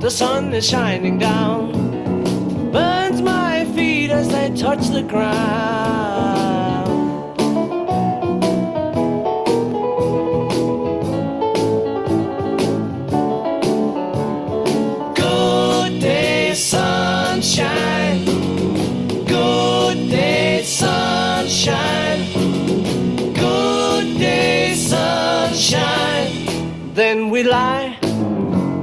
the sun is shining down. Burns my feet as they touch the ground. Good day, sunshine. Good day, sunshine. Good day, sunshine. Then we lie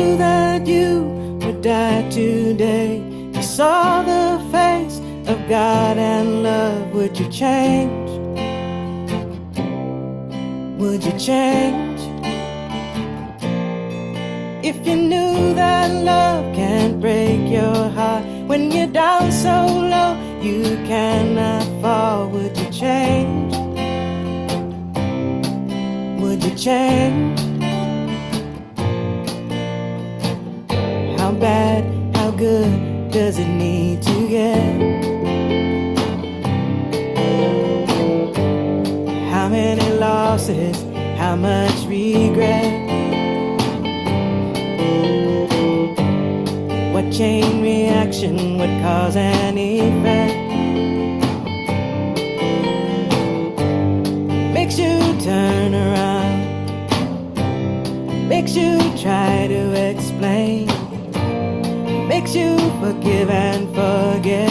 knew that you would die today, you saw the face of God and love, would you change? Would you change? If you knew that love can't break your heart when you're down so low you cannot fall, would you change? Would you change? Bad, how good does it need to get? How many losses, how much regret? What chain reaction would cause an effect? Makes you turn around, makes you try to explain makes you forgive and forget,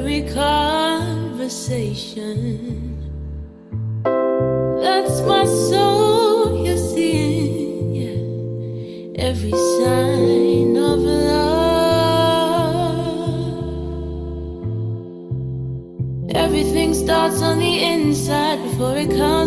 every conversation. That's my soul, you're seeing, yeah. Every sign of love. Everything starts on the inside before it comes.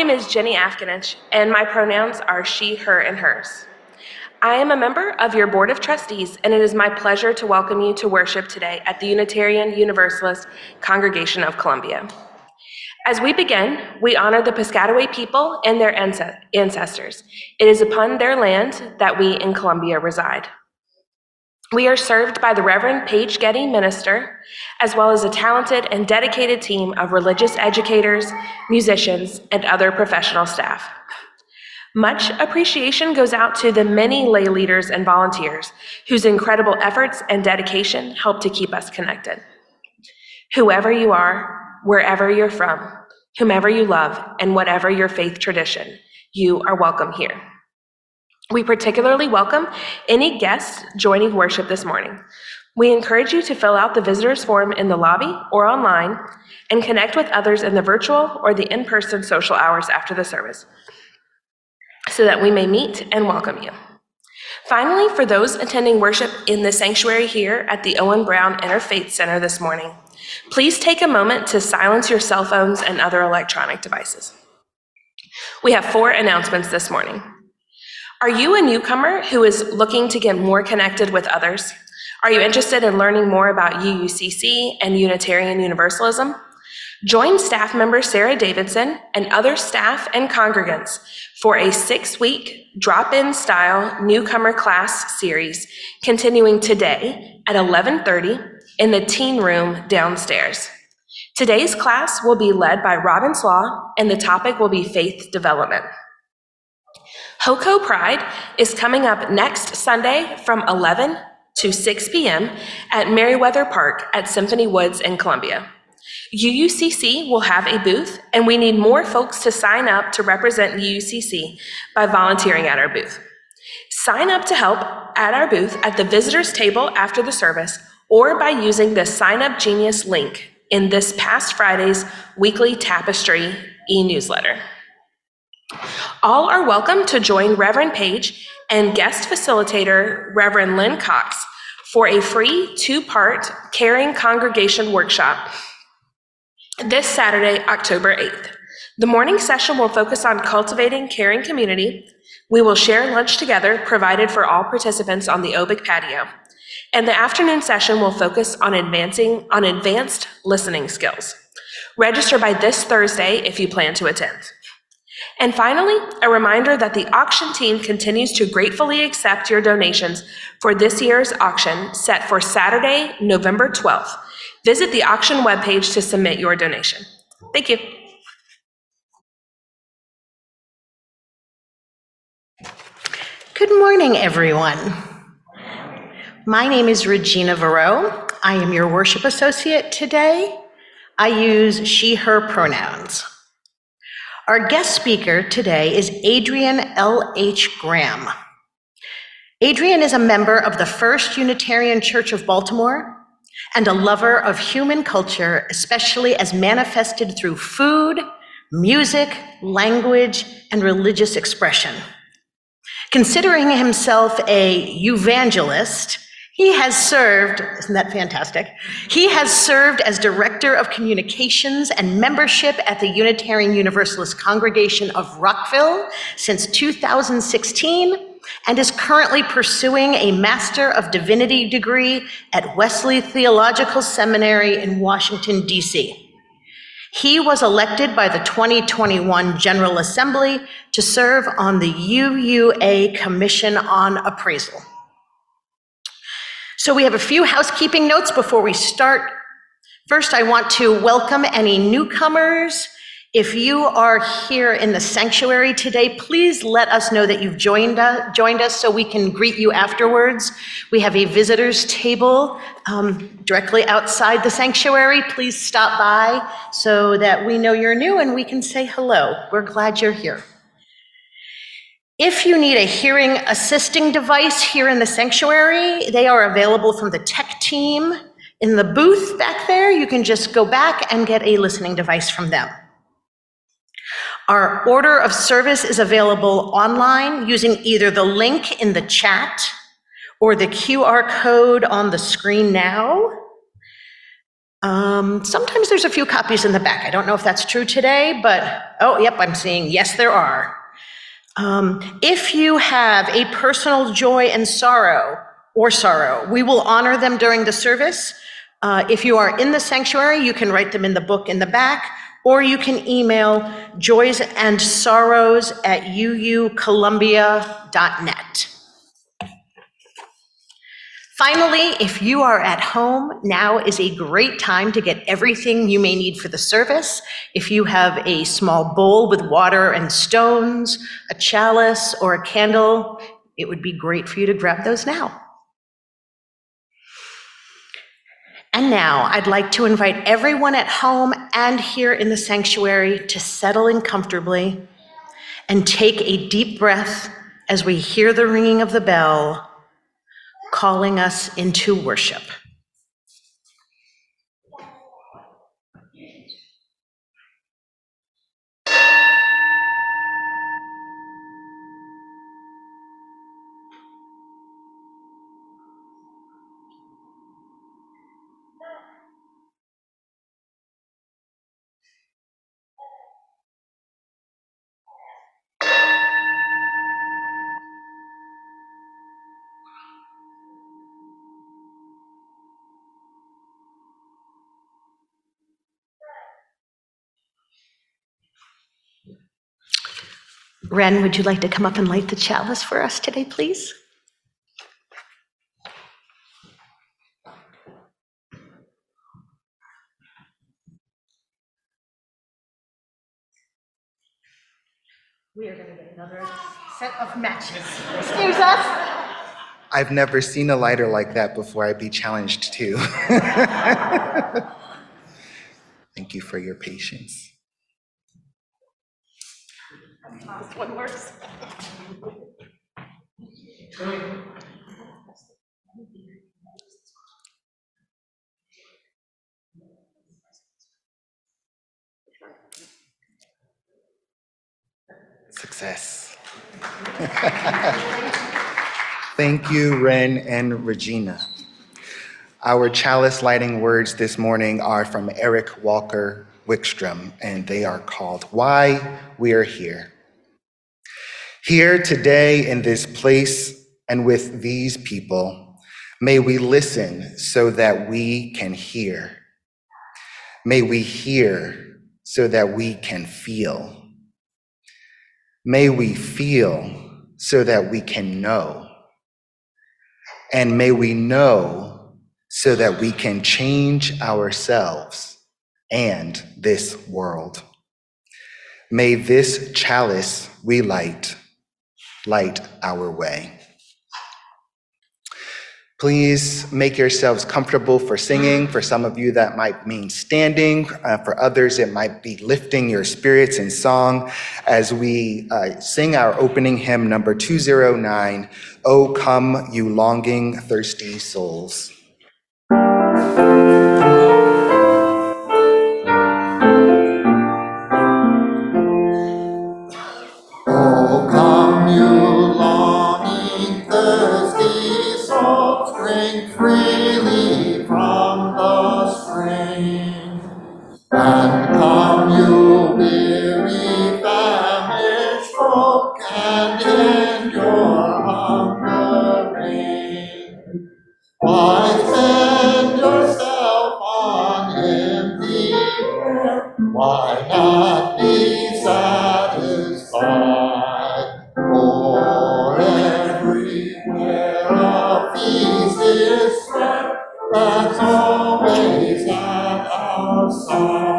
name is Jenny Afkinich, and my pronouns are she, her, and hers. I am a member of your Board of Trustees, and it is my pleasure to welcome you to worship today at the Unitarian Universalist Congregation of Columbia. As we begin, we honor the Piscataway people and their ancestors. It is upon their land that we in Columbia reside. We are served by the Reverend Paige Getty Minister, as well as a talented and dedicated team of religious educators, musicians, and other professional staff. Much appreciation goes out to the many lay leaders and volunteers whose incredible efforts and dedication help to keep us connected. Whoever you are, wherever you're from, whomever you love, and whatever your faith tradition, you are welcome here. We particularly welcome any guests joining worship this morning. We encourage you to fill out the visitors form in the lobby or online and connect with others in the virtual or the in person social hours after the service so that we may meet and welcome you. Finally, for those attending worship in the sanctuary here at the Owen Brown Interfaith Center this morning, please take a moment to silence your cell phones and other electronic devices. We have four announcements this morning. Are you a newcomer who is looking to get more connected with others? Are you interested in learning more about UUCC and Unitarian Universalism? Join staff member Sarah Davidson and other staff and congregants for a six week drop in style newcomer class series continuing today at 11:30 in the teen room downstairs. Today's class will be led by Robin Slaw and the topic will be faith development. HOCO Pride is coming up next Sunday from 11 to 6 p.m. at Merriweather Park at Symphony Woods in Columbia. UUCC will have a booth, and we need more folks to sign up to represent UUCC by volunteering at our booth. Sign up to help at our booth at the visitors table after the service or by using the Sign Up Genius link in this past Friday's weekly Tapestry e newsletter. All are welcome to join Reverend Paige and guest facilitator Reverend Lynn Cox for a free two part caring congregation workshop this Saturday, October 8th. The morning session will focus on cultivating caring community. We will share lunch together, provided for all participants on the Obic patio. And the afternoon session will focus on advancing on advanced listening skills. Register by this Thursday if you plan to attend. And finally, a reminder that the auction team continues to gratefully accept your donations for this year's auction set for Saturday, November 12th. Visit the auction webpage to submit your donation. Thank you. Good morning, everyone. My name is Regina Verow. I am your worship associate today. I use she, her pronouns. Our guest speaker today is Adrian L.H. Graham. Adrian is a member of the First Unitarian Church of Baltimore and a lover of human culture, especially as manifested through food, music, language, and religious expression. Considering himself a evangelist, he has served, isn't that fantastic? He has served as Director of Communications and Membership at the Unitarian Universalist Congregation of Rockville since 2016 and is currently pursuing a Master of Divinity degree at Wesley Theological Seminary in Washington, D.C. He was elected by the 2021 General Assembly to serve on the UUA Commission on Appraisal. So we have a few housekeeping notes before we start. First, I want to welcome any newcomers. If you are here in the sanctuary today, please let us know that you've joined us, joined us so we can greet you afterwards. We have a visitors table um, directly outside the sanctuary. Please stop by so that we know you're new and we can say hello. We're glad you're here. If you need a hearing assisting device here in the sanctuary, they are available from the tech team in the booth back there. You can just go back and get a listening device from them. Our order of service is available online using either the link in the chat or the QR code on the screen now. Um, sometimes there's a few copies in the back. I don't know if that's true today, but oh, yep, I'm seeing yes, there are. Um, If you have a personal joy and sorrow, or sorrow, we will honor them during the service. Uh, If you are in the sanctuary, you can write them in the book in the back, or you can email joys and sorrows at uucolumbia.net. Finally, if you are at home, now is a great time to get everything you may need for the service. If you have a small bowl with water and stones, a chalice, or a candle, it would be great for you to grab those now. And now, I'd like to invite everyone at home and here in the sanctuary to settle in comfortably and take a deep breath as we hear the ringing of the bell calling us into worship. Ren, would you like to come up and light the chalice for us today, please? We are going to get another set of matches. Excuse us. I've never seen a lighter like that before. I'd be challenged too. Thank you for your patience. This one works. Success. Thank you, Ren and Regina. Our chalice lighting words this morning are from Erik Walker Wikstrom, and they are called Why We Are Here. Here today in this place and with these people, may we listen so that we can hear. May we hear so that we can feel. May we feel so that we can know. And may we know so that we can change ourselves and this world. May this chalice we light light our way. Please make yourselves comfortable for singing. For some of you, that might mean standing. Uh, for others, it might be lifting your spirits in song as we uh, sing our opening hymn, number 209, O Come, You Longing, Thirsty Souls. At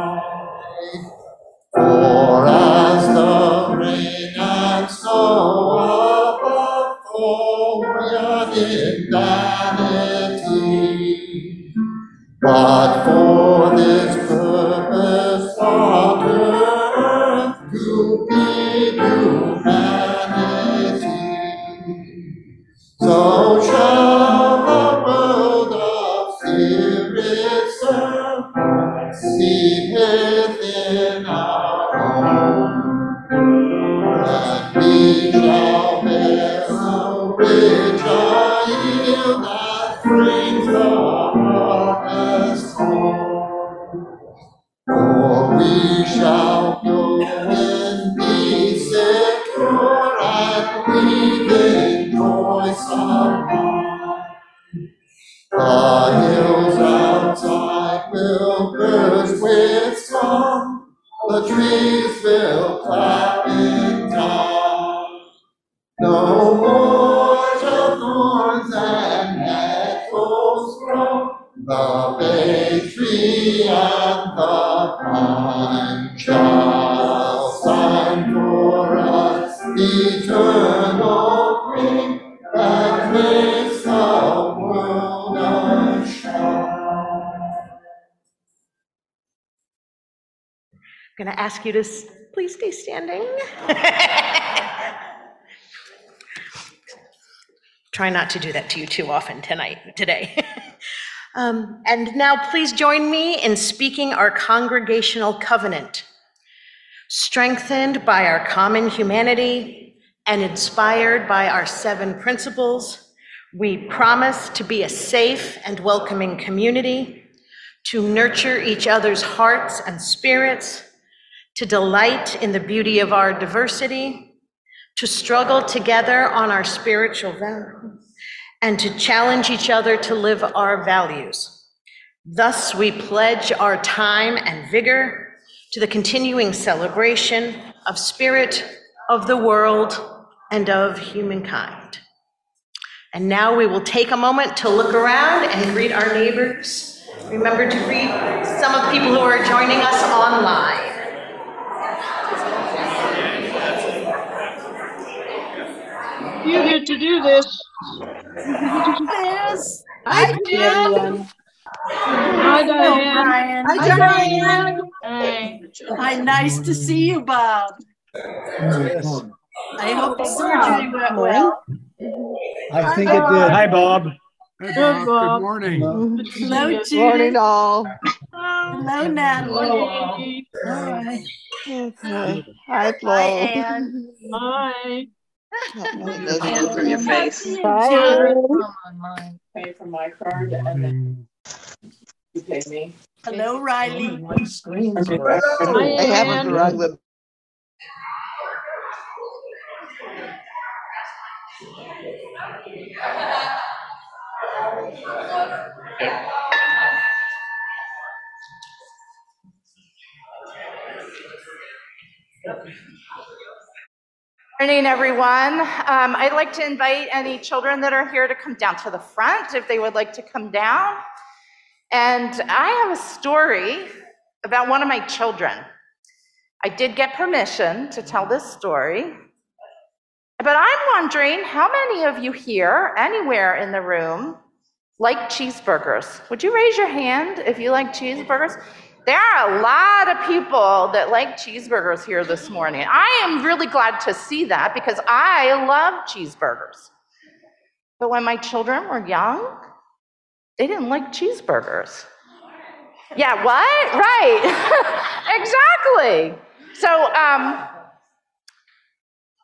you to please stay standing. Try not to do that to you too often tonight, today. Um, And now please join me in speaking our congregational covenant. Strengthened by our common humanity and inspired by our seven principles, we promise to be a safe and welcoming community, to nurture each other's hearts and spirits, to delight in the beauty of our diversity, to struggle together on our spiritual values, and to challenge each other to live our values. Thus, we pledge our time and vigor to the continuing celebration of spirit, of the world, and of humankind. And now we will take a moment to look around and greet our neighbors. Remember to greet some of the people who are joining us online. You get to do this. Yes. I did. Hi, Diane. Brian. Hi, Diane. Hey. Hi, nice to see you, Bob. Yes. I hope the surgery went well. I think it did. Hi, Bob. Good, Bob. Good morning. Hello, Good Judith. all. Hello, Natalie. Hi. Hi, Flo. Hi, Ann. Hi. Hands from your face. Bye. Online. Pay for my card and then mm-hmm. you pay me. Hello, Riley. My screen's I Hi, have Ann. a drug that Morning, everyone. Um, I'd like to invite any children that are here to come down to the front if they would like to come down. And I have a story about one of my children. I did get permission to tell this story. But I'm wondering how many of you here, anywhere in the room, like cheeseburgers? Would you raise your hand if you like cheeseburgers? There are a lot of people that like cheeseburgers here this morning. I am really glad to see that because I love cheeseburgers. But when my children were young, they didn't like cheeseburgers. Yeah, what? Right. exactly. So um,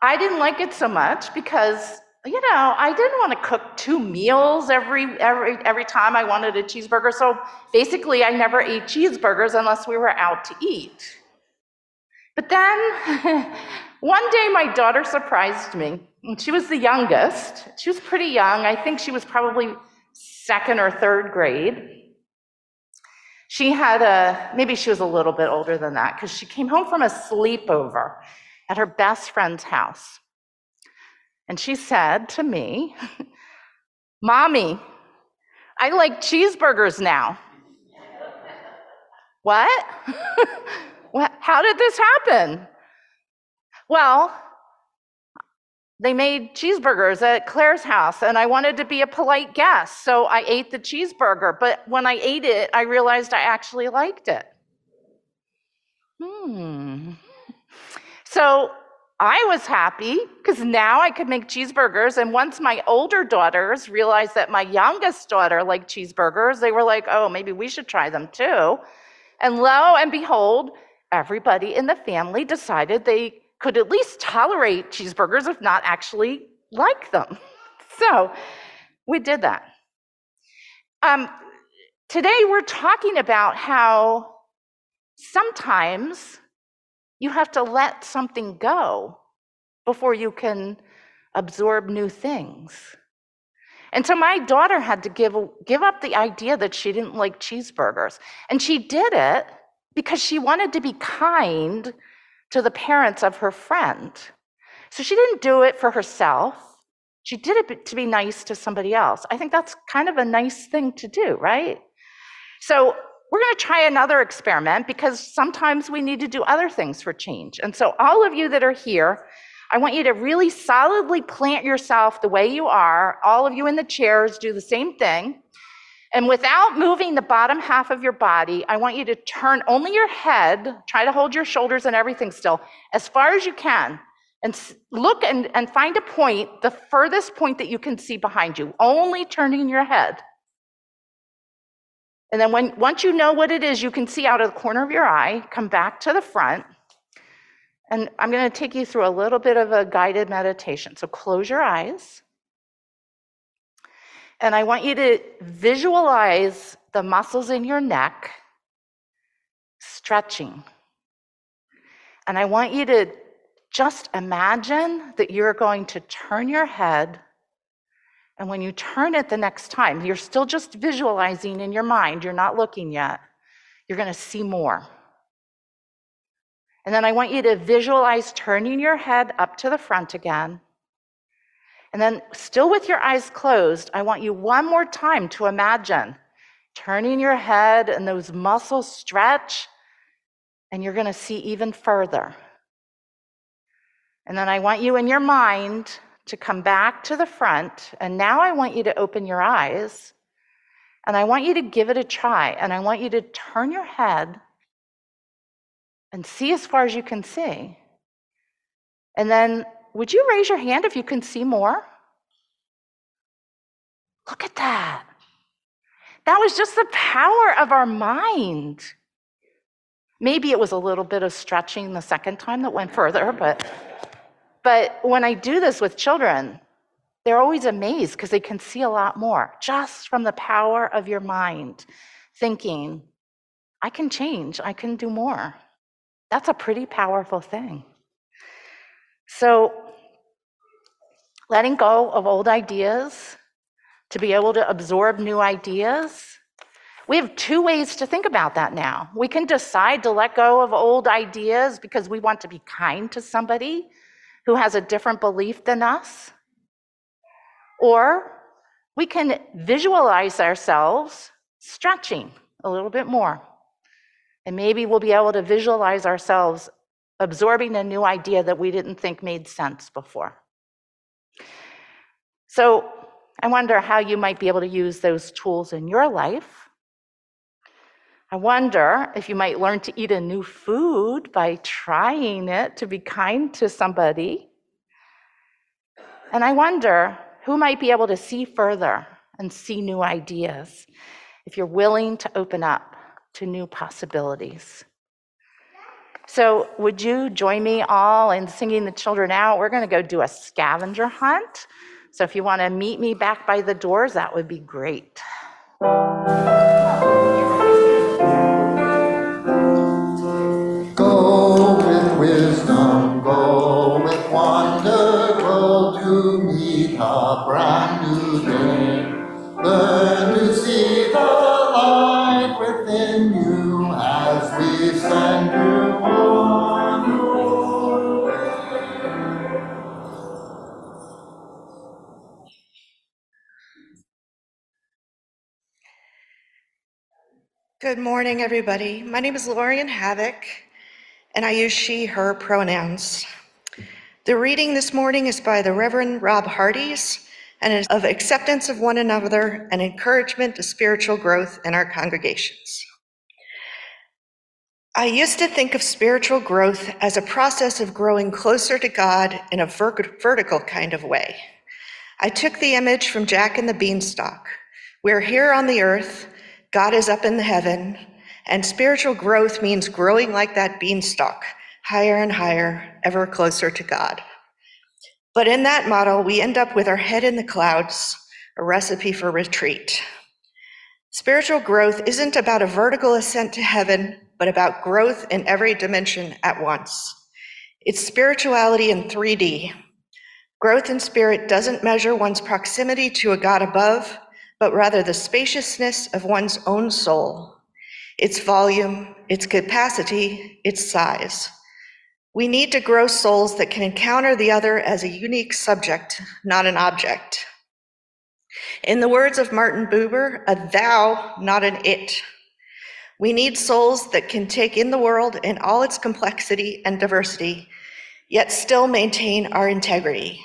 I didn't like it so much because you know I didn't want to cook two meals every every every time I wanted a cheeseburger. So basically, I never ate cheeseburgers unless we were out to eat. But then one day, my daughter surprised me. She was the youngest. She was pretty young. I think she was probably second or third grade. She had a, maybe she was a little bit older than that, because she came home from a sleepover at her best friend's house. And she said to me, Mommy, I like cheeseburgers now. What? How did this happen? Well, they made cheeseburgers at Claire's house, and I wanted to be a polite guest, so I ate the cheeseburger. But when I ate it, I realized I actually liked it. Hmm. So I was happy because now I could make cheeseburgers. And once my older daughters realized that my youngest daughter liked cheeseburgers, they were like, oh, maybe we should try them too. And lo and behold, everybody in the family decided they could at least tolerate cheeseburgers, if not actually like them. So we did that. Um, today we're talking about how sometimes you have to let something go before you can absorb new things. And so my daughter had to give, give up the idea that she didn't like cheeseburgers. And she did it because she wanted to be kind to the parents of her friend. So she didn't do it for herself. She did it to be nice to somebody else. I think that's kind of a nice thing to do, right? So we're going to try another experiment because sometimes we need to do other things for change. And so, all of you that are here, I want you to really solidly plant yourself the way you are. All of you in the chairs do the same thing. And without moving the bottom half of your body, I want you to turn only your head, try to hold your shoulders and everything still, as far as you can. And look and, and find a point, the furthest point that you can see behind you, only turning your head. And then when once you know what it is, you can see out of the corner of your eye, come back to the front. And I'm going to take you through a little bit of a guided meditation. So close your eyes. And I want you to visualize the muscles in your neck stretching. And I want you to just imagine that you're going to turn your head. And when you turn it the next time, you're still just visualizing in your mind, you're not looking yet. You're going to see more. And then I want you to visualize turning your head up to the front again. And then, still with your eyes closed, I want you one more time to imagine turning your head and those muscles stretch, and you're going to see even further. And then I want you in your mind to come back to the front. And now I want you to open your eyes and I want you to give it a try. And I want you to turn your head and see as far as you can see. And then would you raise your hand if you can see more? Look at that. That was just the power of our mind. Maybe it was a little bit of stretching the second time that went further, but but when I do this with children, they're always amazed because they can see a lot more just from the power of your mind, thinking, I can change, I can do more. That's a pretty powerful thing. So, letting go of old ideas to be able to absorb new ideas. We have two ways to think about that now. We can decide to let go of old ideas because we want to be kind to somebody who has a different belief than us. Or we can visualize ourselves stretching a little bit more. And maybe we'll be able to visualize ourselves absorbing a new idea that we didn't think made sense before. So I wonder how you might be able to use those tools in your life. I wonder if you might learn to eat a new food by trying it to be kind to somebody. And I wonder who might be able to see further and see new ideas if you're willing to open up to new possibilities. So, would you join me all in singing the children out? We're going to go do a scavenger hunt. So, if you want to meet me back by the doors, that would be great. With to meet a brand new day. Learn to see the light within you as we send you on your way. Good morning, everybody. My name is Lorian Havoc, and I use she, her pronouns. The reading this morning is by the Reverend Rob Hardies and is of acceptance of one another and encouragement to spiritual growth in our congregations. I used to think of spiritual growth as a process of growing closer to God in a ver- vertical kind of way. I took the image from Jack and the Beanstalk. We're here on the earth, God is up in the heaven, and spiritual growth means growing like that beanstalk, higher and higher, ever closer to God. But in that model, we end up with our head in the clouds, a recipe for retreat. Spiritual growth isn't about a vertical ascent to heaven, but about growth in every dimension at once. It's spirituality in 3D Growth in spirit doesn't measure one's proximity to a God above, but rather the spaciousness of one's own soul, its volume, its capacity, its size. We need to grow souls that can encounter the other as a unique subject, not an object. In the words of Martin Buber, a thou, not an it. We need souls that can take in the world in all its complexity and diversity, yet still maintain our integrity.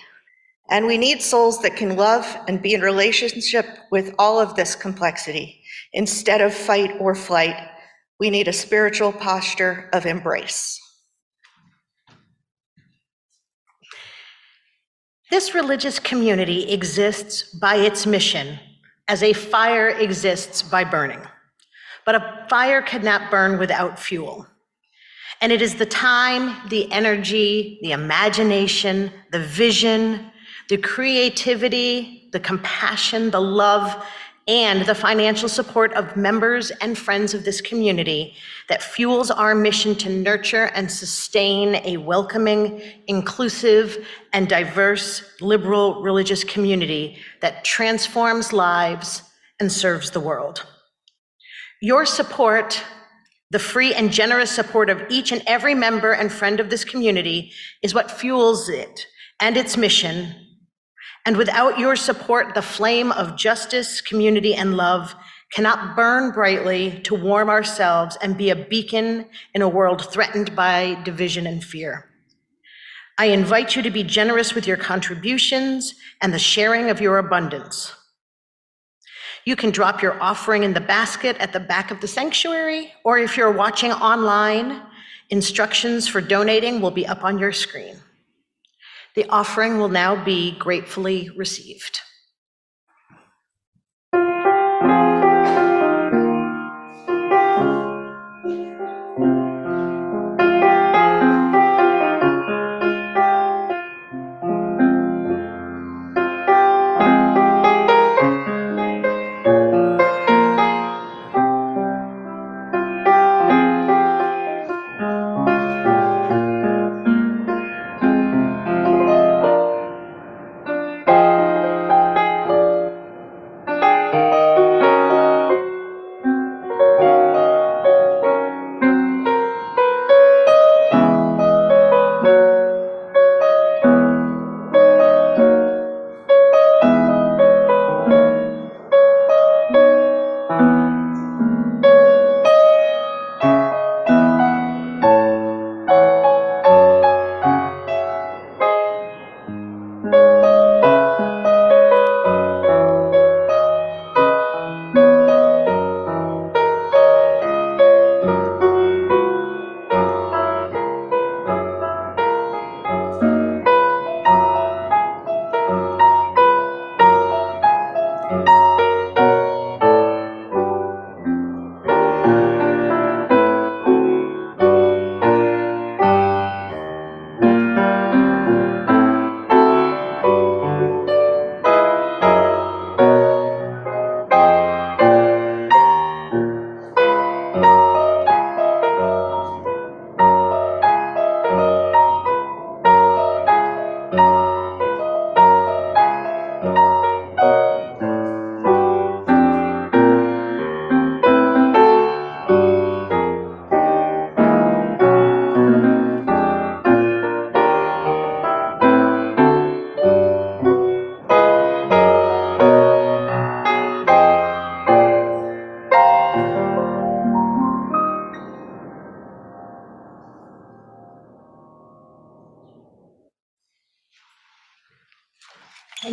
And we need souls that can love and be in relationship with all of this complexity. Instead of fight or flight, we need a spiritual posture of embrace. This religious community exists by its mission, as a fire exists by burning. But a fire cannot burn without fuel. And it is the time, the energy, the imagination, the vision, the creativity, the compassion, the love, and the financial support of members and friends of this community that fuels our mission to nurture and sustain a welcoming, inclusive, and diverse liberal religious community that transforms lives and serves the world. Your support, the free and generous support of each and every member and friend of this community, is what fuels it and its mission and without your support, the flame of justice, community, and love cannot burn brightly to warm ourselves and be a beacon in a world threatened by division and fear. I invite you to be generous with your contributions and the sharing of your abundance. You can drop your offering in the basket at the back of the sanctuary, or if you're watching online, instructions for donating will be up on your screen. The offering will now be gratefully received.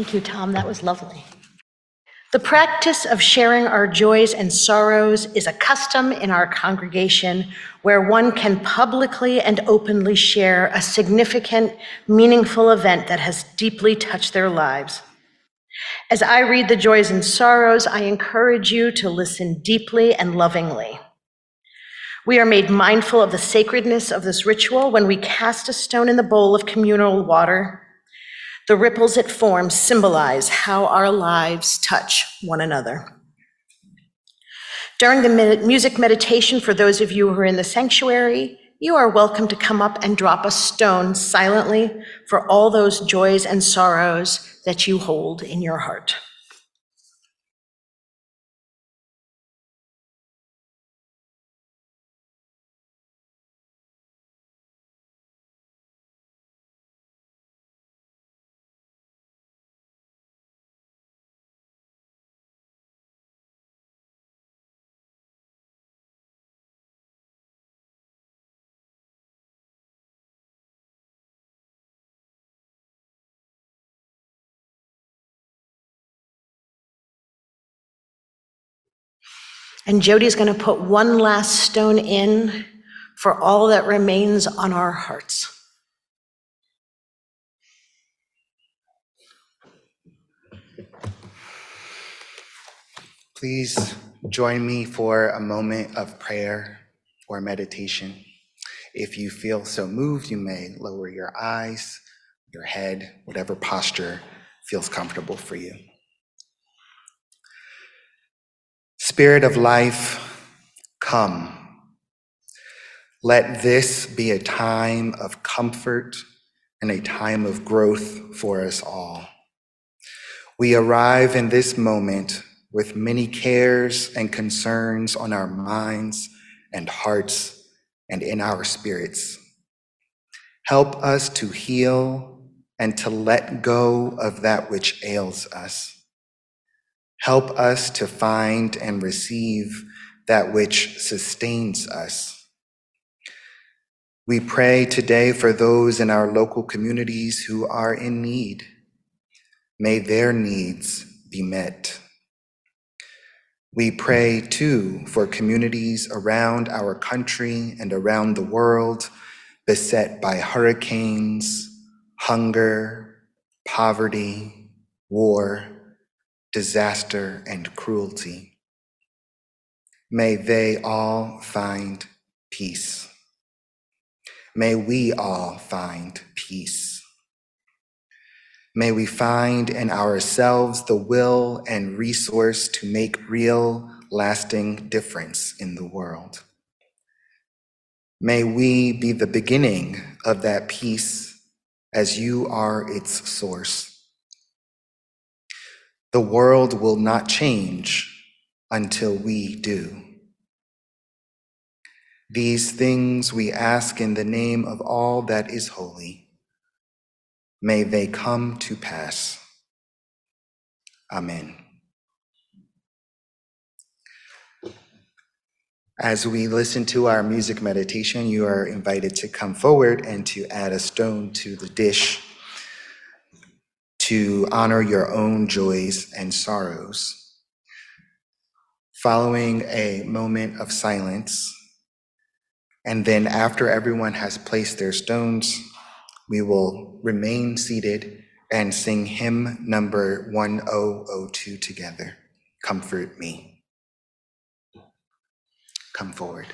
Thank you, Tom. That was lovely. The practice of sharing our joys and sorrows is a custom in our congregation where one can publicly and openly share a significant, meaningful event that has deeply touched their lives. As I read the joys and sorrows, I encourage you to listen deeply and lovingly. We are made mindful of the sacredness of this ritual when we cast a stone in the bowl of communal water. The ripples it forms symbolize how our lives touch one another. During the music meditation, for those of you who are in the sanctuary, you are welcome to come up and drop a stone silently for all those joys and sorrows that you hold in your heart. And Jody's going to put one last stone in for all that remains on our hearts. Please join me for a moment of prayer or meditation. If you feel so moved, you may lower your eyes, your head, whatever posture feels comfortable for you. Spirit of life, come. Let this be a time of comfort and a time of growth for us all. We arrive in this moment with many cares and concerns on our minds and hearts and in our spirits. Help us to heal and to let go of that which ails us. Help us to find and receive that which sustains us. We pray today for those in our local communities who are in need. May their needs be met. We pray too for communities around our country and around the world beset by hurricanes, hunger, poverty, war, disaster, and cruelty. May they all find peace. May we all find peace. May we find in ourselves the will and resource to make real, lasting difference in the world. May we be the beginning of that peace as you are its source. The world will not change until we do. These things we ask in the name of all that is holy. May they come to pass. Amen. As we listen to our music meditation, you are invited to come forward and to add a stone to the dish to honor your own joys and sorrows. Following a moment of silence, and then after everyone has placed their stones, we will remain seated and sing hymn number 1002 together Comfort Me. Come forward.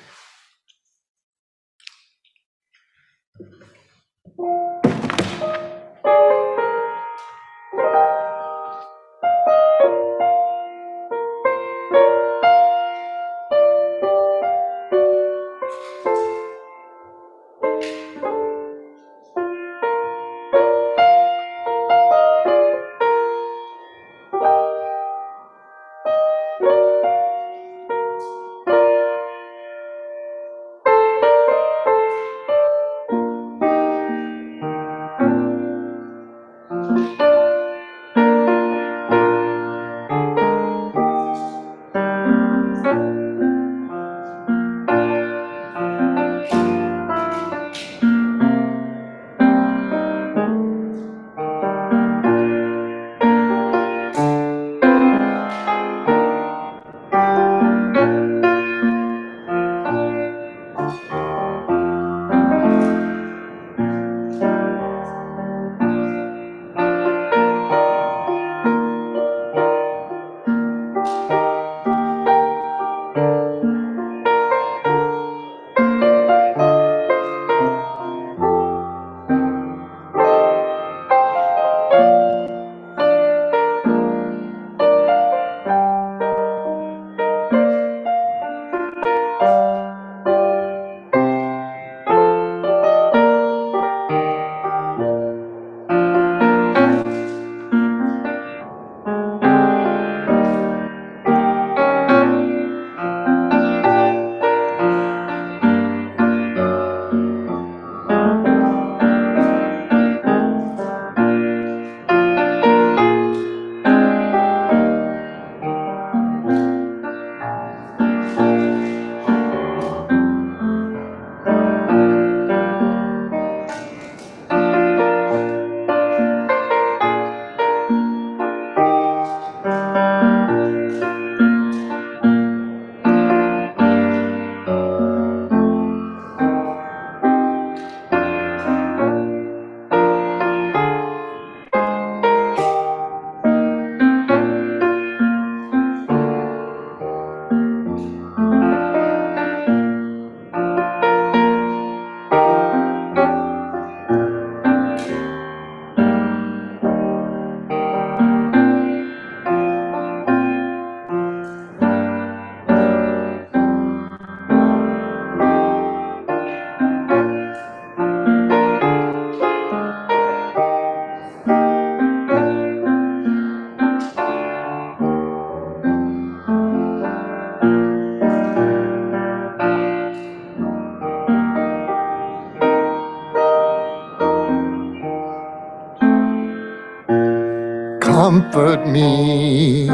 Comfort me,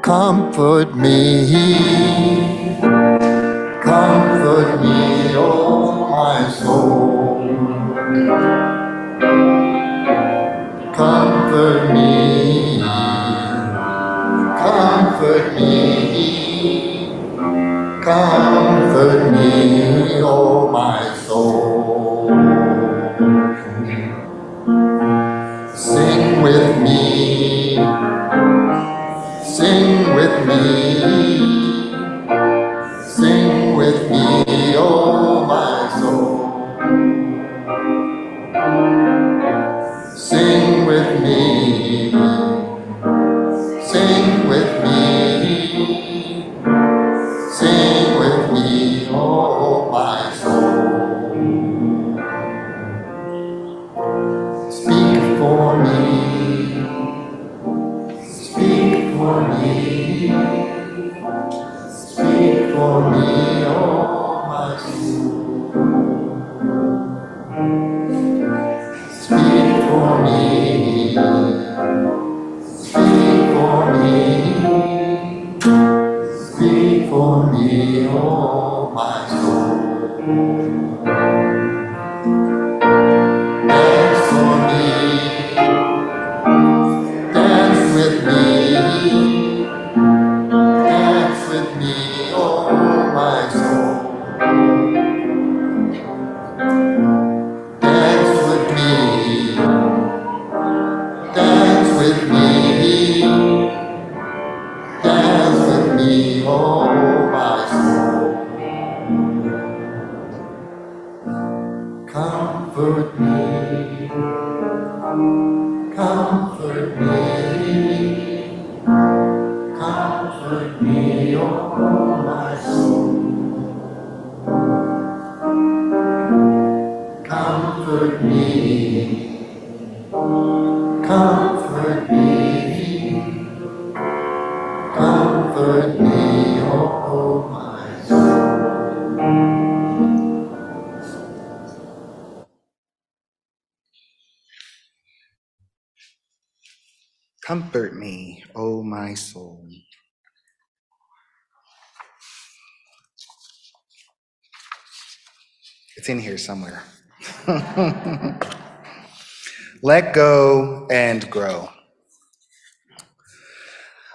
comfort me, comfort me, oh my soul. Comfort me, comfort me, comfort me, Comfort me, O my soul. It's in here somewhere. Let go and grow.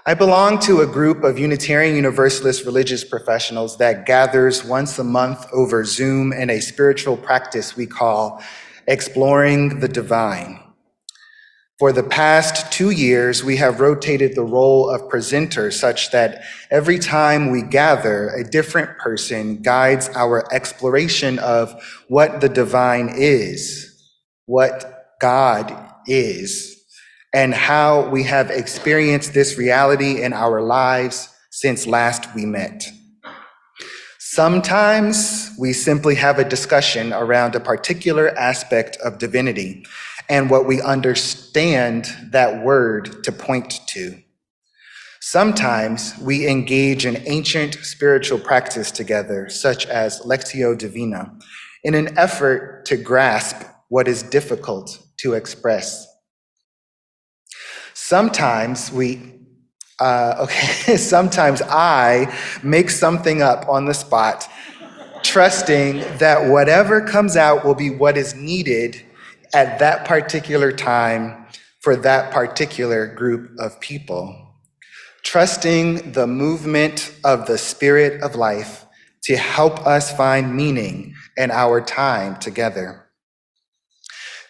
I belong to a group of Unitarian Universalist religious professionals that gathers once a month over Zoom in a spiritual practice we call Exploring the Divine. For the past two years, we have rotated the role of presenter such that every time we gather, a different person guides our exploration of what the divine is, what God is, and how we have experienced this reality in our lives since last we met. Sometimes we simply have a discussion around a particular aspect of divinity and what we understand that word to point to. Sometimes we engage in ancient spiritual practice together, such as Lectio Divina, in an effort to grasp what is difficult to express. Sometimes we uh, okay, sometimes I make something up on the spot, trusting that whatever comes out will be what is needed at that particular time for that particular group of people. Trusting the movement of the spirit of life to help us find meaning in our time together.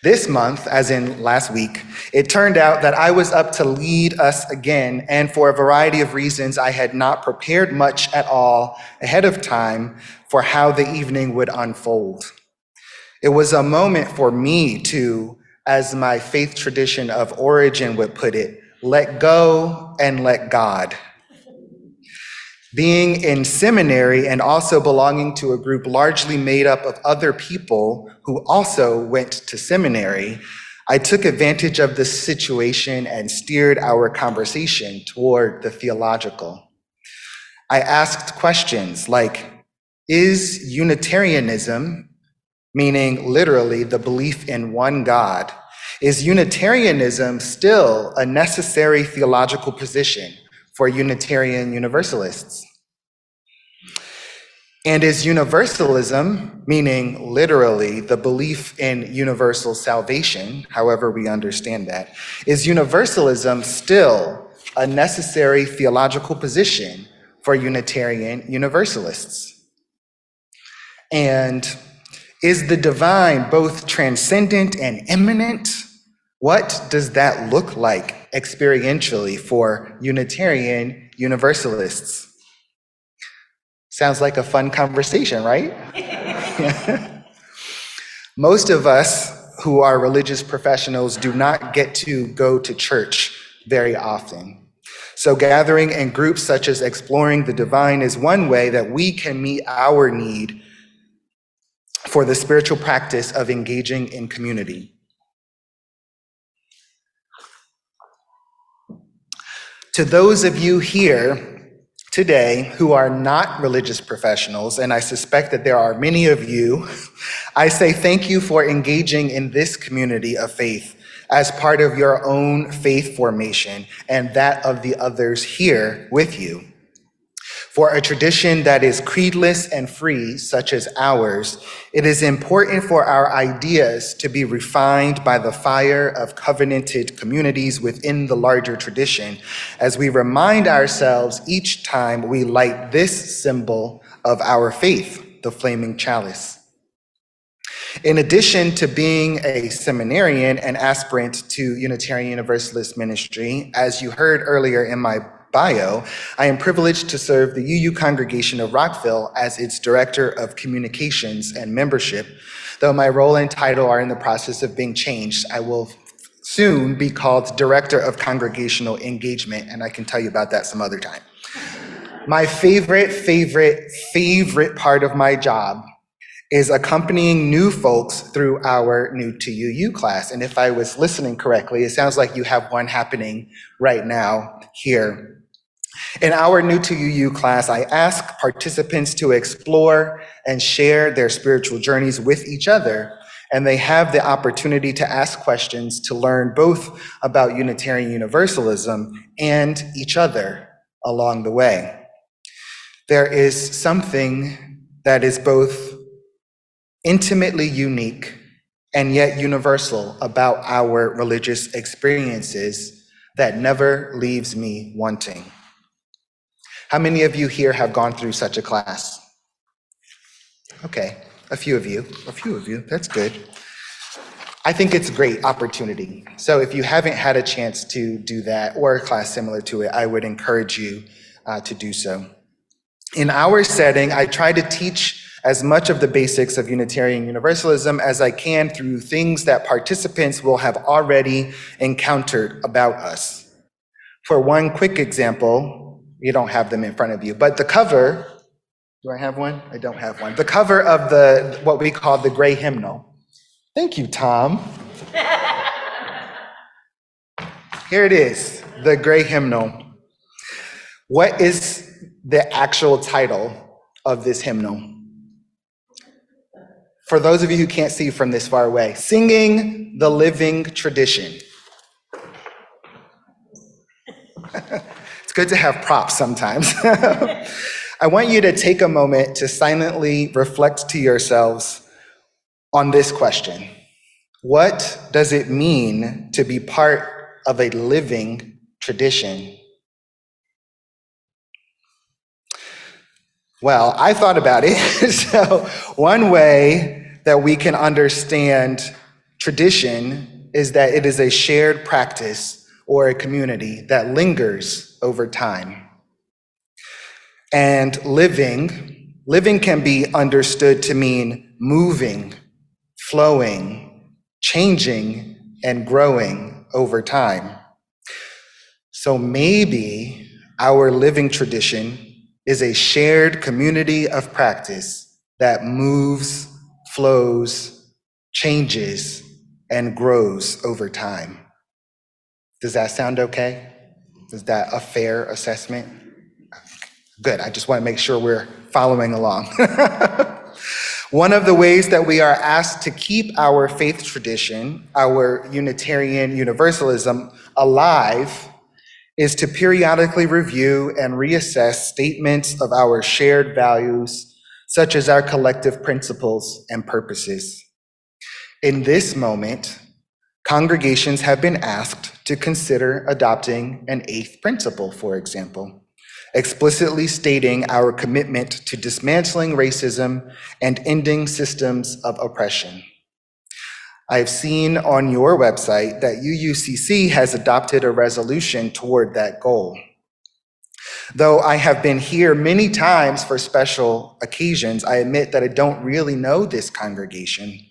This month, as in last week, it turned out that I was up to lead us again, and for a variety of reasons, I had not prepared much at all ahead of time for how the evening would unfold. It was a moment for me to, as my faith tradition of origin would put it, let go and let God. Being in seminary and also belonging to a group largely made up of other people who also went to seminary, I took advantage of the situation and steered our conversation toward the theological. I asked questions like Is Unitarianism, meaning literally the belief in one God, Is Unitarianism still a necessary theological position for Unitarian Universalists? And is universalism, meaning literally the belief in universal salvation, however we understand that, is universalism still a necessary theological position for Unitarian Universalists? And is the divine both transcendent and immanent? What does that look like experientially for Unitarian Universalists? Sounds like a fun conversation, right? Most of us who are religious professionals do not get to go to church very often. So, gathering in groups such as Exploring the Divine is one way that we can meet our need for the spiritual practice of engaging in community. To those of you here today who are not religious professionals, and I suspect that there are many of you, I say thank you for engaging in this community of faith as part of your own faith formation and that of the others here with you. For a tradition that is creedless and free, such as ours, it is important for our ideas to be refined by the fire of covenanted communities within the larger tradition as we remind ourselves each time we light this symbol of our faith, the flaming chalice. In addition to being a seminarian and aspirant to Unitarian Universalist ministry, as you heard earlier in my bio, I am privileged to serve the UU congregation of Rockville as its Director of Communications and Membership. Though my role and title are in the process of being changed, I will soon be called Director of Congregational Engagement, and I can tell you about that some other time. My favorite, favorite, favorite part of my job is accompanying new folks through our new to UU class. And if I was listening correctly, it sounds like you have one happening right now here. In our new to UU class, I ask participants to explore and share their spiritual journeys with each other. And they have the opportunity to ask questions to learn both about Unitarian Universalism and each other along the way. There is something that is both intimately unique and yet universal about our religious experiences that never leaves me wanting. How many of you here have gone through such a class? Okay, a few of you, a few of you, that's good. I think it's a great opportunity. So if you haven't had a chance to do that or a class similar to it, I would encourage you uh, to do so. In our setting, I try to teach as much of the basics of Unitarian Universalism as I can through things that participants will have already encountered about us. For one quick example, you don't have them in front of you, but the cover, do I have one? I don't have one. The cover of the what we call the gray hymnal. Thank you, Tom. Here it is, the gray hymnal. What is the actual title of this hymnal? For those of you who can't see from this far away, singing the living tradition. it's good to have props sometimes. I want you to take a moment to silently reflect to yourselves on this question What does it mean to be part of a living tradition? Well, I thought about it. so, one way that we can understand tradition is that it is a shared practice or a community that lingers over time. And living, living can be understood to mean moving, flowing, changing, and growing over time. So maybe our living tradition is a shared community of practice that moves, flows, changes, and grows over time. Does that sound okay? Is that a fair assessment? Good. I just want to make sure we're following along. One of the ways that we are asked to keep our faith tradition, our Unitarian Universalism, alive is to periodically review and reassess statements of our shared values, such as our collective principles and purposes. In this moment, congregations have been asked to consider adopting an eighth principle, for example, explicitly stating our commitment to dismantling racism and ending systems of oppression. I've seen on your website that UUCC has adopted a resolution toward that goal. Though I have been here many times for special occasions, I admit that I don't really know this congregation.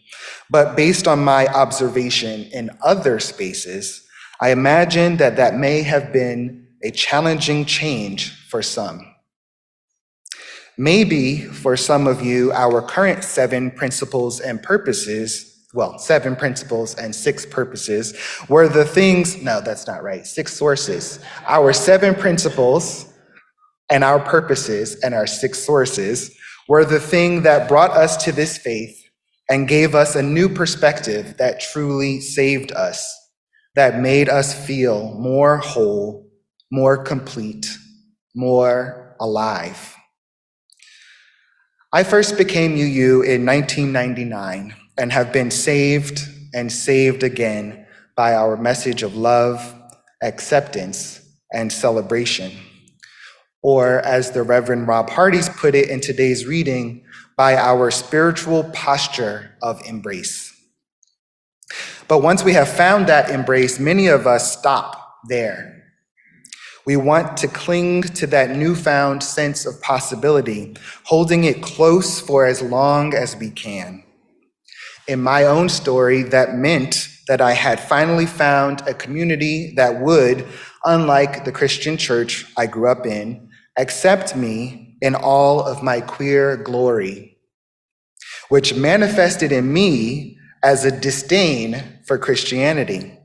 But based on my observation in other spaces, I imagine that that may have been a challenging change for some. Maybe for some of you, our current seven principles and purposes well, seven principles and six purposes were the things, no, that's not right, six sources. Our seven principles and our purposes and our six sources were the thing that brought us to this faith and gave us a new perspective that truly saved us, that made us feel more whole, more complete, more alive. I first became UU in 1999 and have been saved and saved again by our message of love, acceptance, and celebration. Or, as the Reverend Rob Hardies put it in today's reading, by our spiritual posture of embrace. But once we have found that embrace, many of us stop there. We want to cling to that newfound sense of possibility, holding it close for as long as we can. In my own story, that meant that I had finally found a community that would, unlike the Christian church I grew up in, accept me in all of my queer glory, which manifested in me as a disdain for Christianity.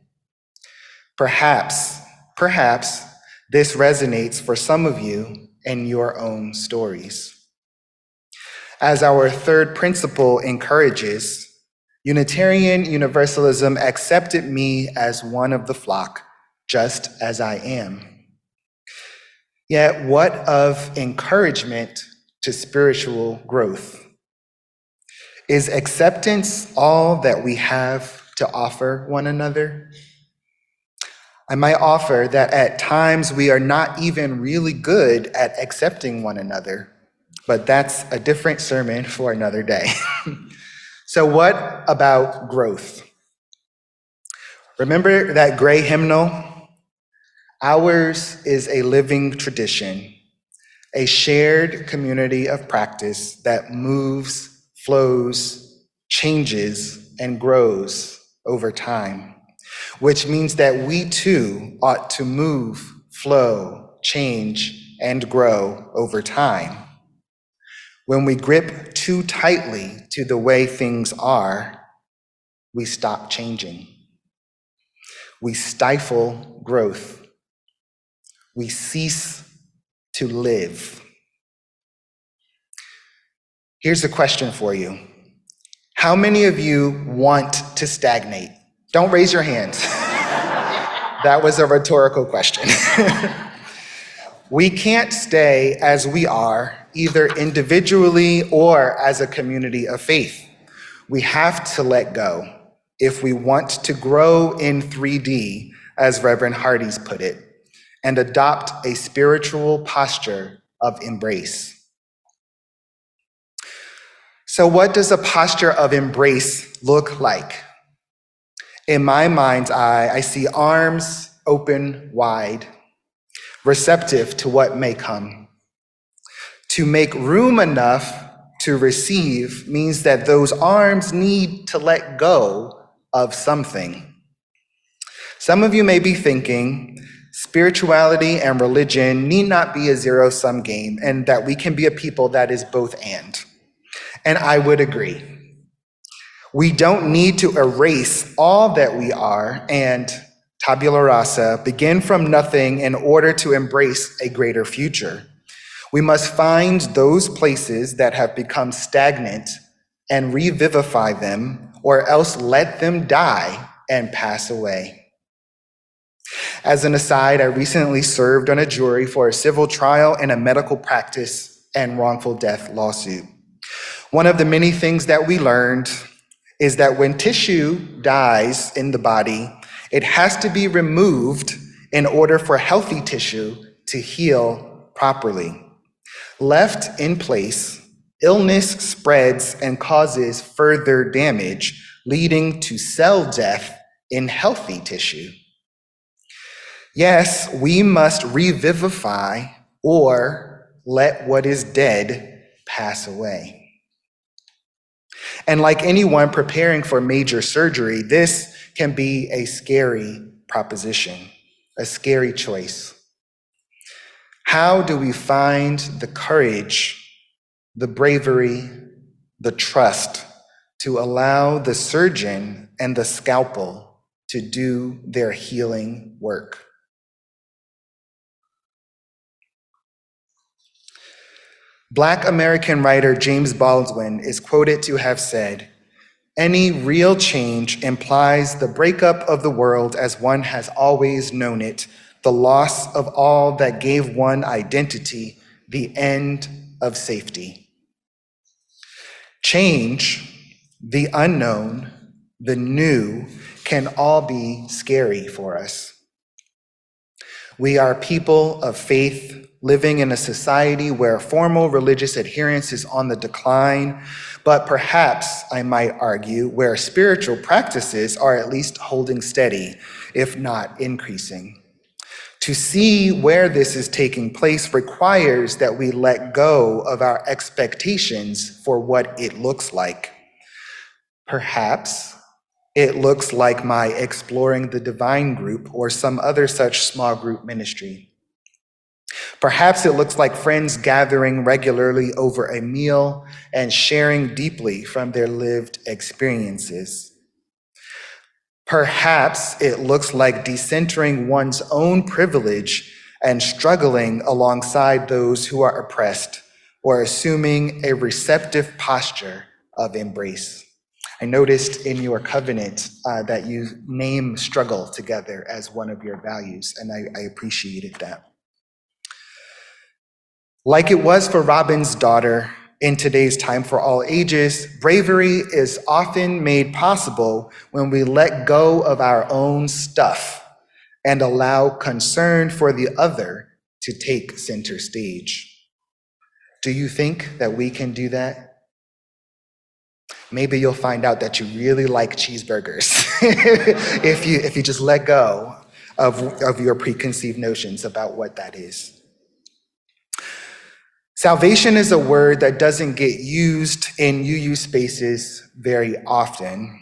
Perhaps, perhaps this resonates for some of you in your own stories. As our third principle encourages, Unitarian Universalism accepted me as one of the flock, just as I am. Yet, what of encouragement to spiritual growth? Is acceptance all that we have to offer one another? I might offer that at times we are not even really good at accepting one another, but that's a different sermon for another day. So, what about growth? Remember that gray hymnal? Ours is a living tradition, a shared community of practice that moves, flows, changes, and grows over time, which means that we too ought to move, flow, change, and grow over time. When we grip too tightly to the way things are, we stop changing. We stifle growth. We cease to live. Here's a question for you How many of you want to stagnate? Don't raise your hands. that was a rhetorical question. we can't stay as we are either individually or as a community of faith. We have to let go if we want to grow in 3D, as Reverend Hardies put it, and adopt a spiritual posture of embrace. So, what does a posture of embrace look like? In my mind's eye, I see arms open wide, receptive to what may come. To make room enough to receive means that those arms need to let go of something. Some of you may be thinking, spirituality and religion need not be a zero sum game, and that we can be a people that is both and. And I would agree. We don't need to erase all that we are and tabula rasa, begin from nothing in order to embrace a greater future. We must find those places that have become stagnant and revivify them, or else let them die and pass away. As an aside, I recently served on a jury for a civil trial in a medical practice and wrongful death lawsuit. One of the many things that we learned is that when tissue dies in the body, it has to be removed in order for healthy tissue to heal properly. Left in place, illness spreads and causes further damage, leading to cell death in healthy tissue. Yes, we must revivify or let what is dead pass away. And like anyone preparing for major surgery, this can be a scary proposition, a scary choice. How do we find the courage, the bravery, the trust to allow the surgeon and the scalpel to do their healing work? Black American writer James Baldwin is quoted to have said, Any real change implies the breakup of the world as one has always known it, the loss of all that gave one identity, the end of safety. Change, the unknown, the new, can all be scary for us. We are people of faith living in a society where formal religious adherence is on the decline, but perhaps, I might argue, where spiritual practices are at least holding steady, if not increasing. To see where this is taking place requires that we let go of our expectations for what it looks like. Perhaps it looks like my Exploring the Divine group or some other such small group ministry. Perhaps it looks like friends gathering regularly over a meal and sharing deeply from their lived experiences. Perhaps it looks like decentering one's own privilege and struggling alongside those who are oppressed or assuming a receptive posture of embrace. I noticed in your covenant uh, that you name struggle together as one of your values, and I, I appreciated that. Like it was for Robin's daughter in today's time for all ages, bravery is often made possible when we let go of our own stuff and allow concern for the other to take center stage. Do you think that we can do that? Maybe you'll find out that you really like cheeseburgers if, you, if you just let go of, of your preconceived notions about what that is. Salvation is a word that doesn't get used in UU spaces very often.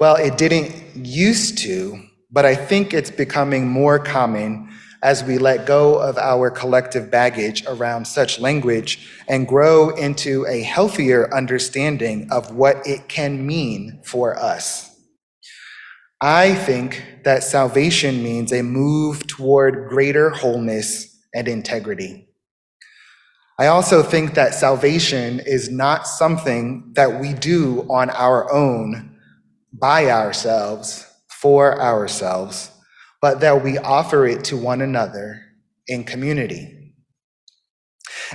Well, it didn't used to, but I think it's becoming more common as we let go of our collective baggage around such language and grow into a healthier understanding of what it can mean for us. I think that salvation means a move toward greater wholeness and integrity. I also think that salvation is not something that we do on our own, by ourselves, for ourselves, but that we offer it to one another in community.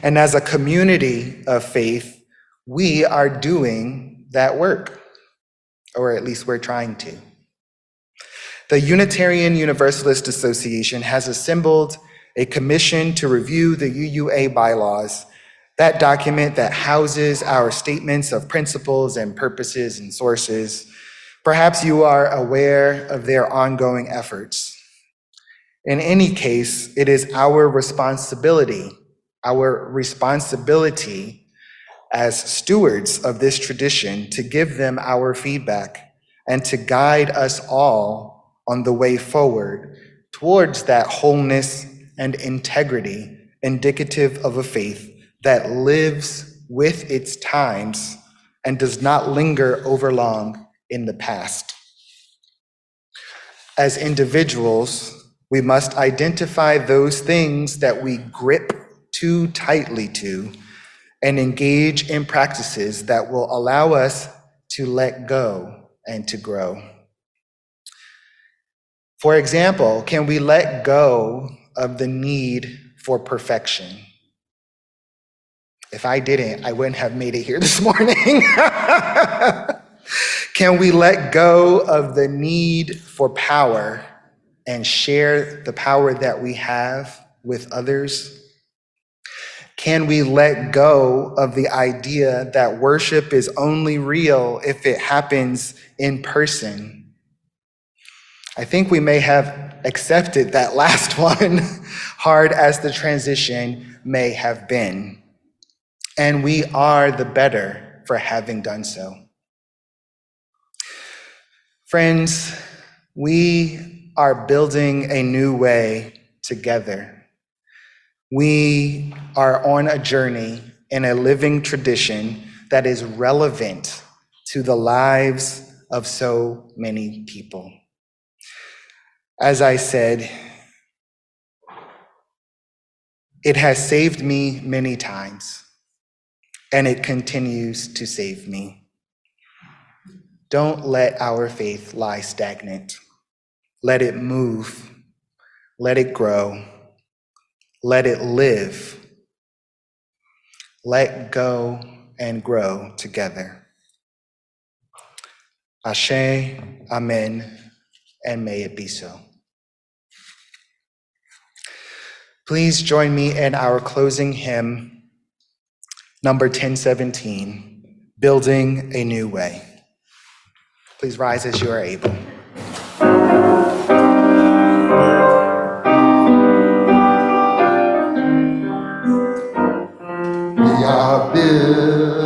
And as a community of faith, we are doing that work, or at least we're trying to. The Unitarian Universalist Association has assembled a commission to review the UUA bylaws, that document that houses our statements of principles and purposes and sources. Perhaps you are aware of their ongoing efforts. In any case, it is our responsibility, our responsibility as stewards of this tradition to give them our feedback and to guide us all on the way forward towards that wholeness and integrity indicative of a faith that lives with its times and does not linger over long in the past. As individuals, we must identify those things that we grip too tightly to and engage in practices that will allow us to let go and to grow. For example, can we let go of the need for perfection? If I didn't, I wouldn't have made it here this morning. can we let go of the need for power and share the power that we have with others? Can we let go of the idea that worship is only real if it happens in person? I think we may have accepted that last one, hard as the transition may have been. And we are the better for having done so. Friends, we are building a new way together. We are on a journey in a living tradition that is relevant to the lives of so many people. As I said, it has saved me many times, and it continues to save me. Don't let our faith lie stagnant. Let it move. Let it grow. Let it live. Let go and grow together. Ashe, Amen, and may it be so. Please join me in our closing hymn, number 1017, Building a New Way. Please rise as you are able. We are building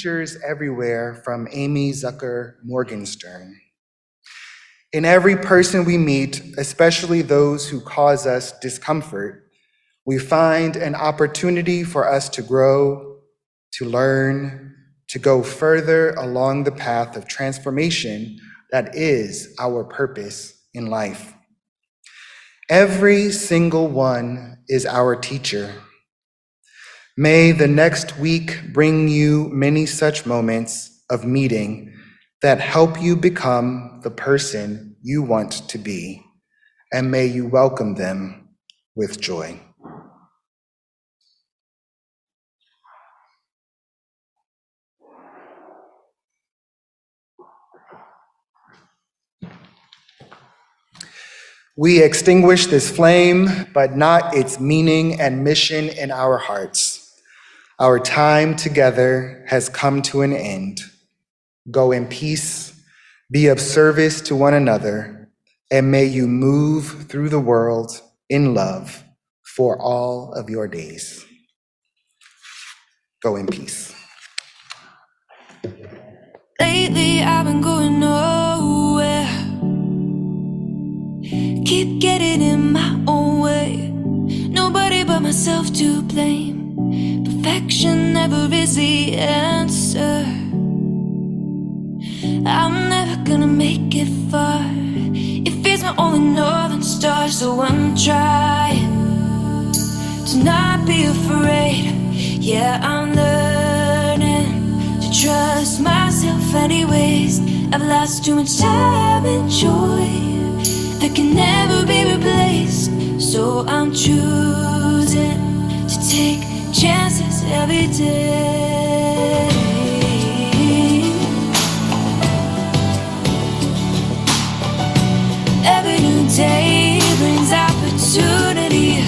Teachers Everywhere from Amy Zucker Morgenstern. In every person we meet, especially those who cause us discomfort, we find an opportunity for us to grow, to learn, to go further along the path of transformation that is our purpose in life. Every single one is our teacher. May the next week bring you many such moments of meeting that help you become the person you want to be, and may you welcome them with joy. We extinguish this flame, but not its meaning and mission in our hearts. Our time together has come to an end. Go in peace, be of service to one another, and may you move through the world in love for all of your days. Go in peace. Lately, I've been going nowhere. Keep getting in my own way. Nobody but myself to blame. Never is the answer. I'm never gonna make it far. It feels my only northern star, so I'm trying to not be afraid. Yeah, I'm learning to trust myself, anyways. I've lost too much time and joy that can never be replaced. So I'm choosing to take chances every day. Every new day brings opportunity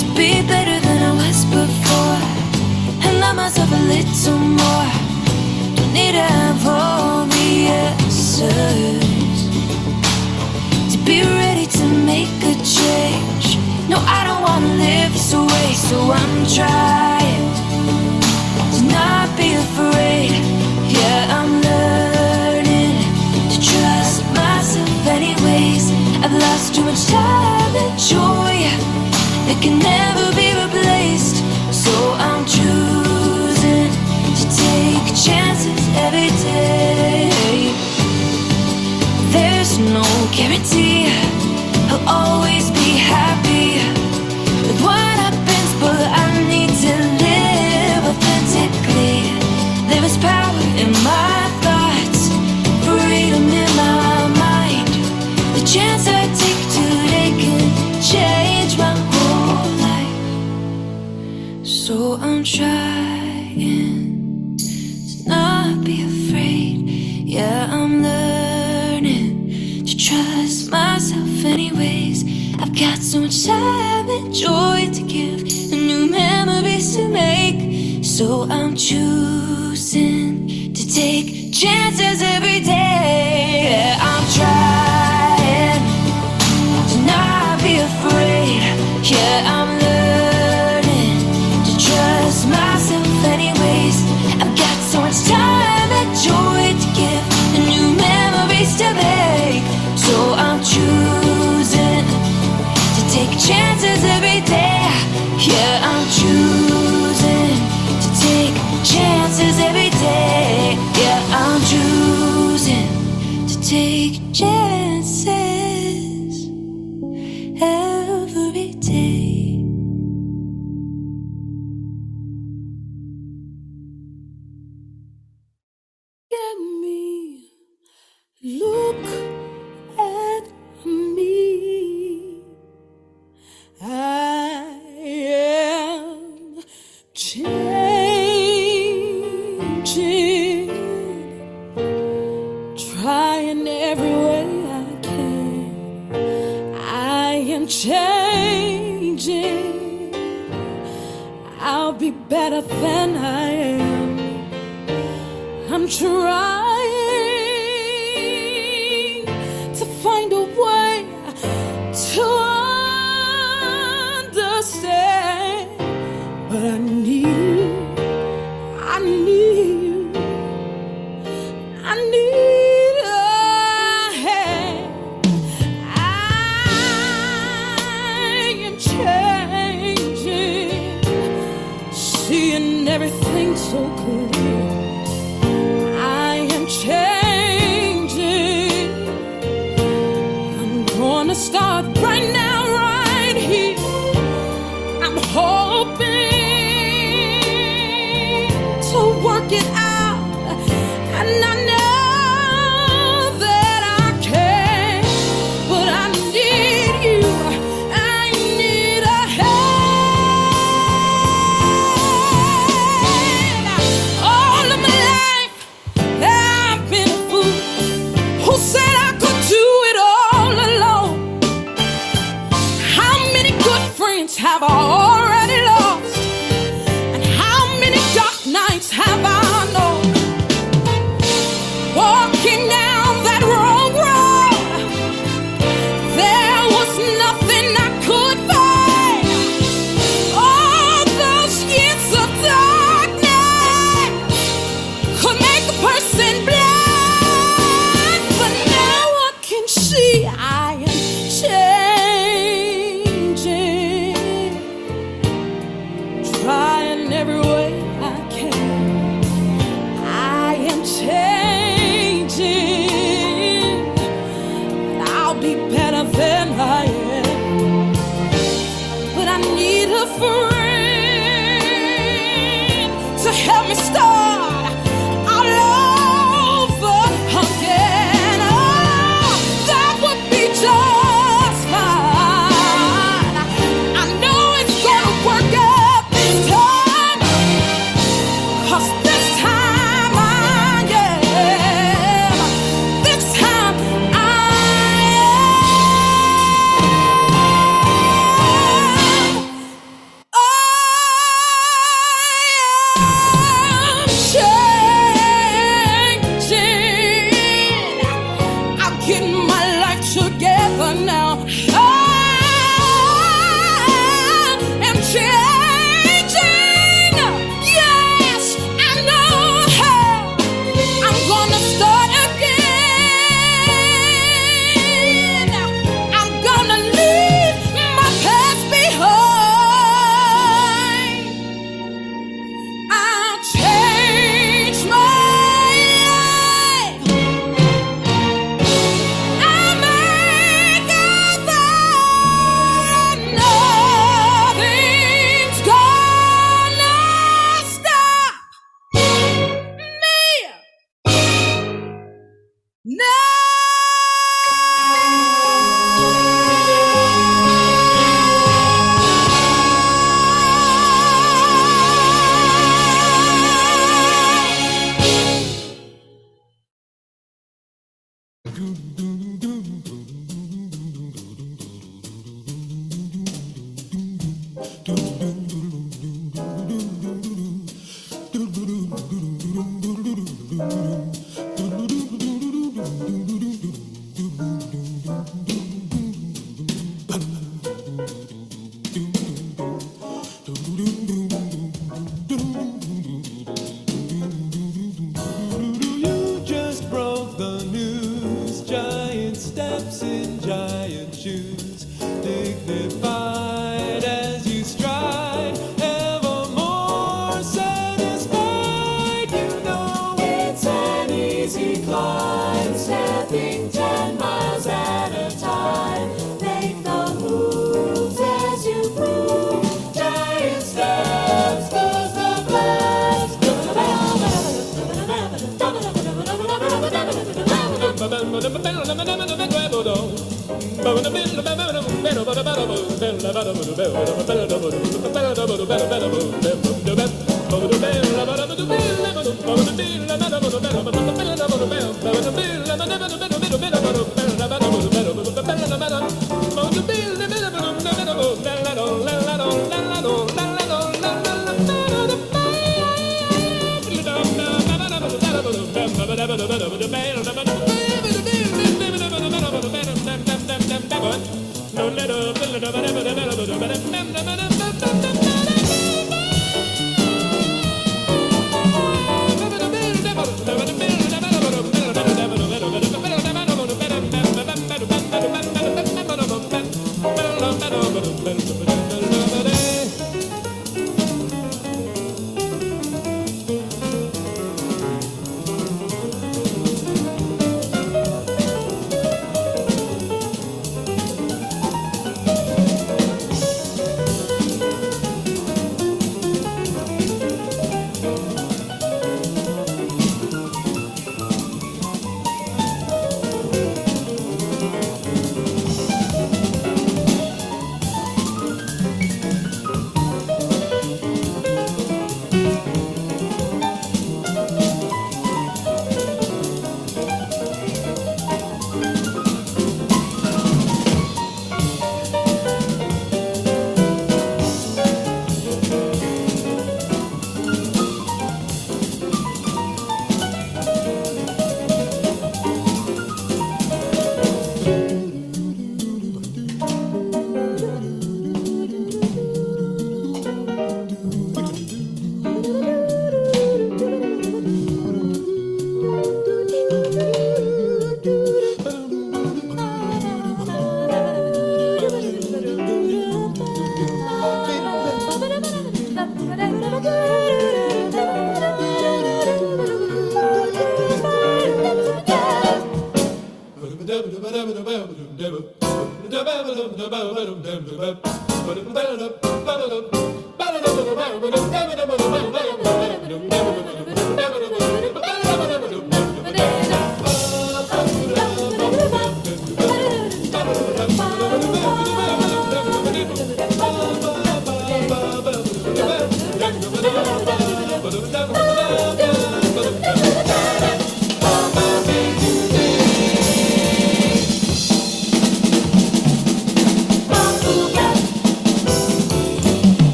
to be better than I was before and love myself a little more. Don't need to have all the answers to be ready to make a change. No, I don't wanna live this way, so I'm trying to not be afraid. Yeah, I'm learning to trust myself, anyways. I've lost too much time and joy that can never be replaced, so I'm choosing to take chances every day. There's no guarantee I'll I'm trying to not be afraid. Yeah, I'm learning to trust myself, anyways. I've got so much time and joy to give, and new memories to make. So I'm choosing to take chances every day.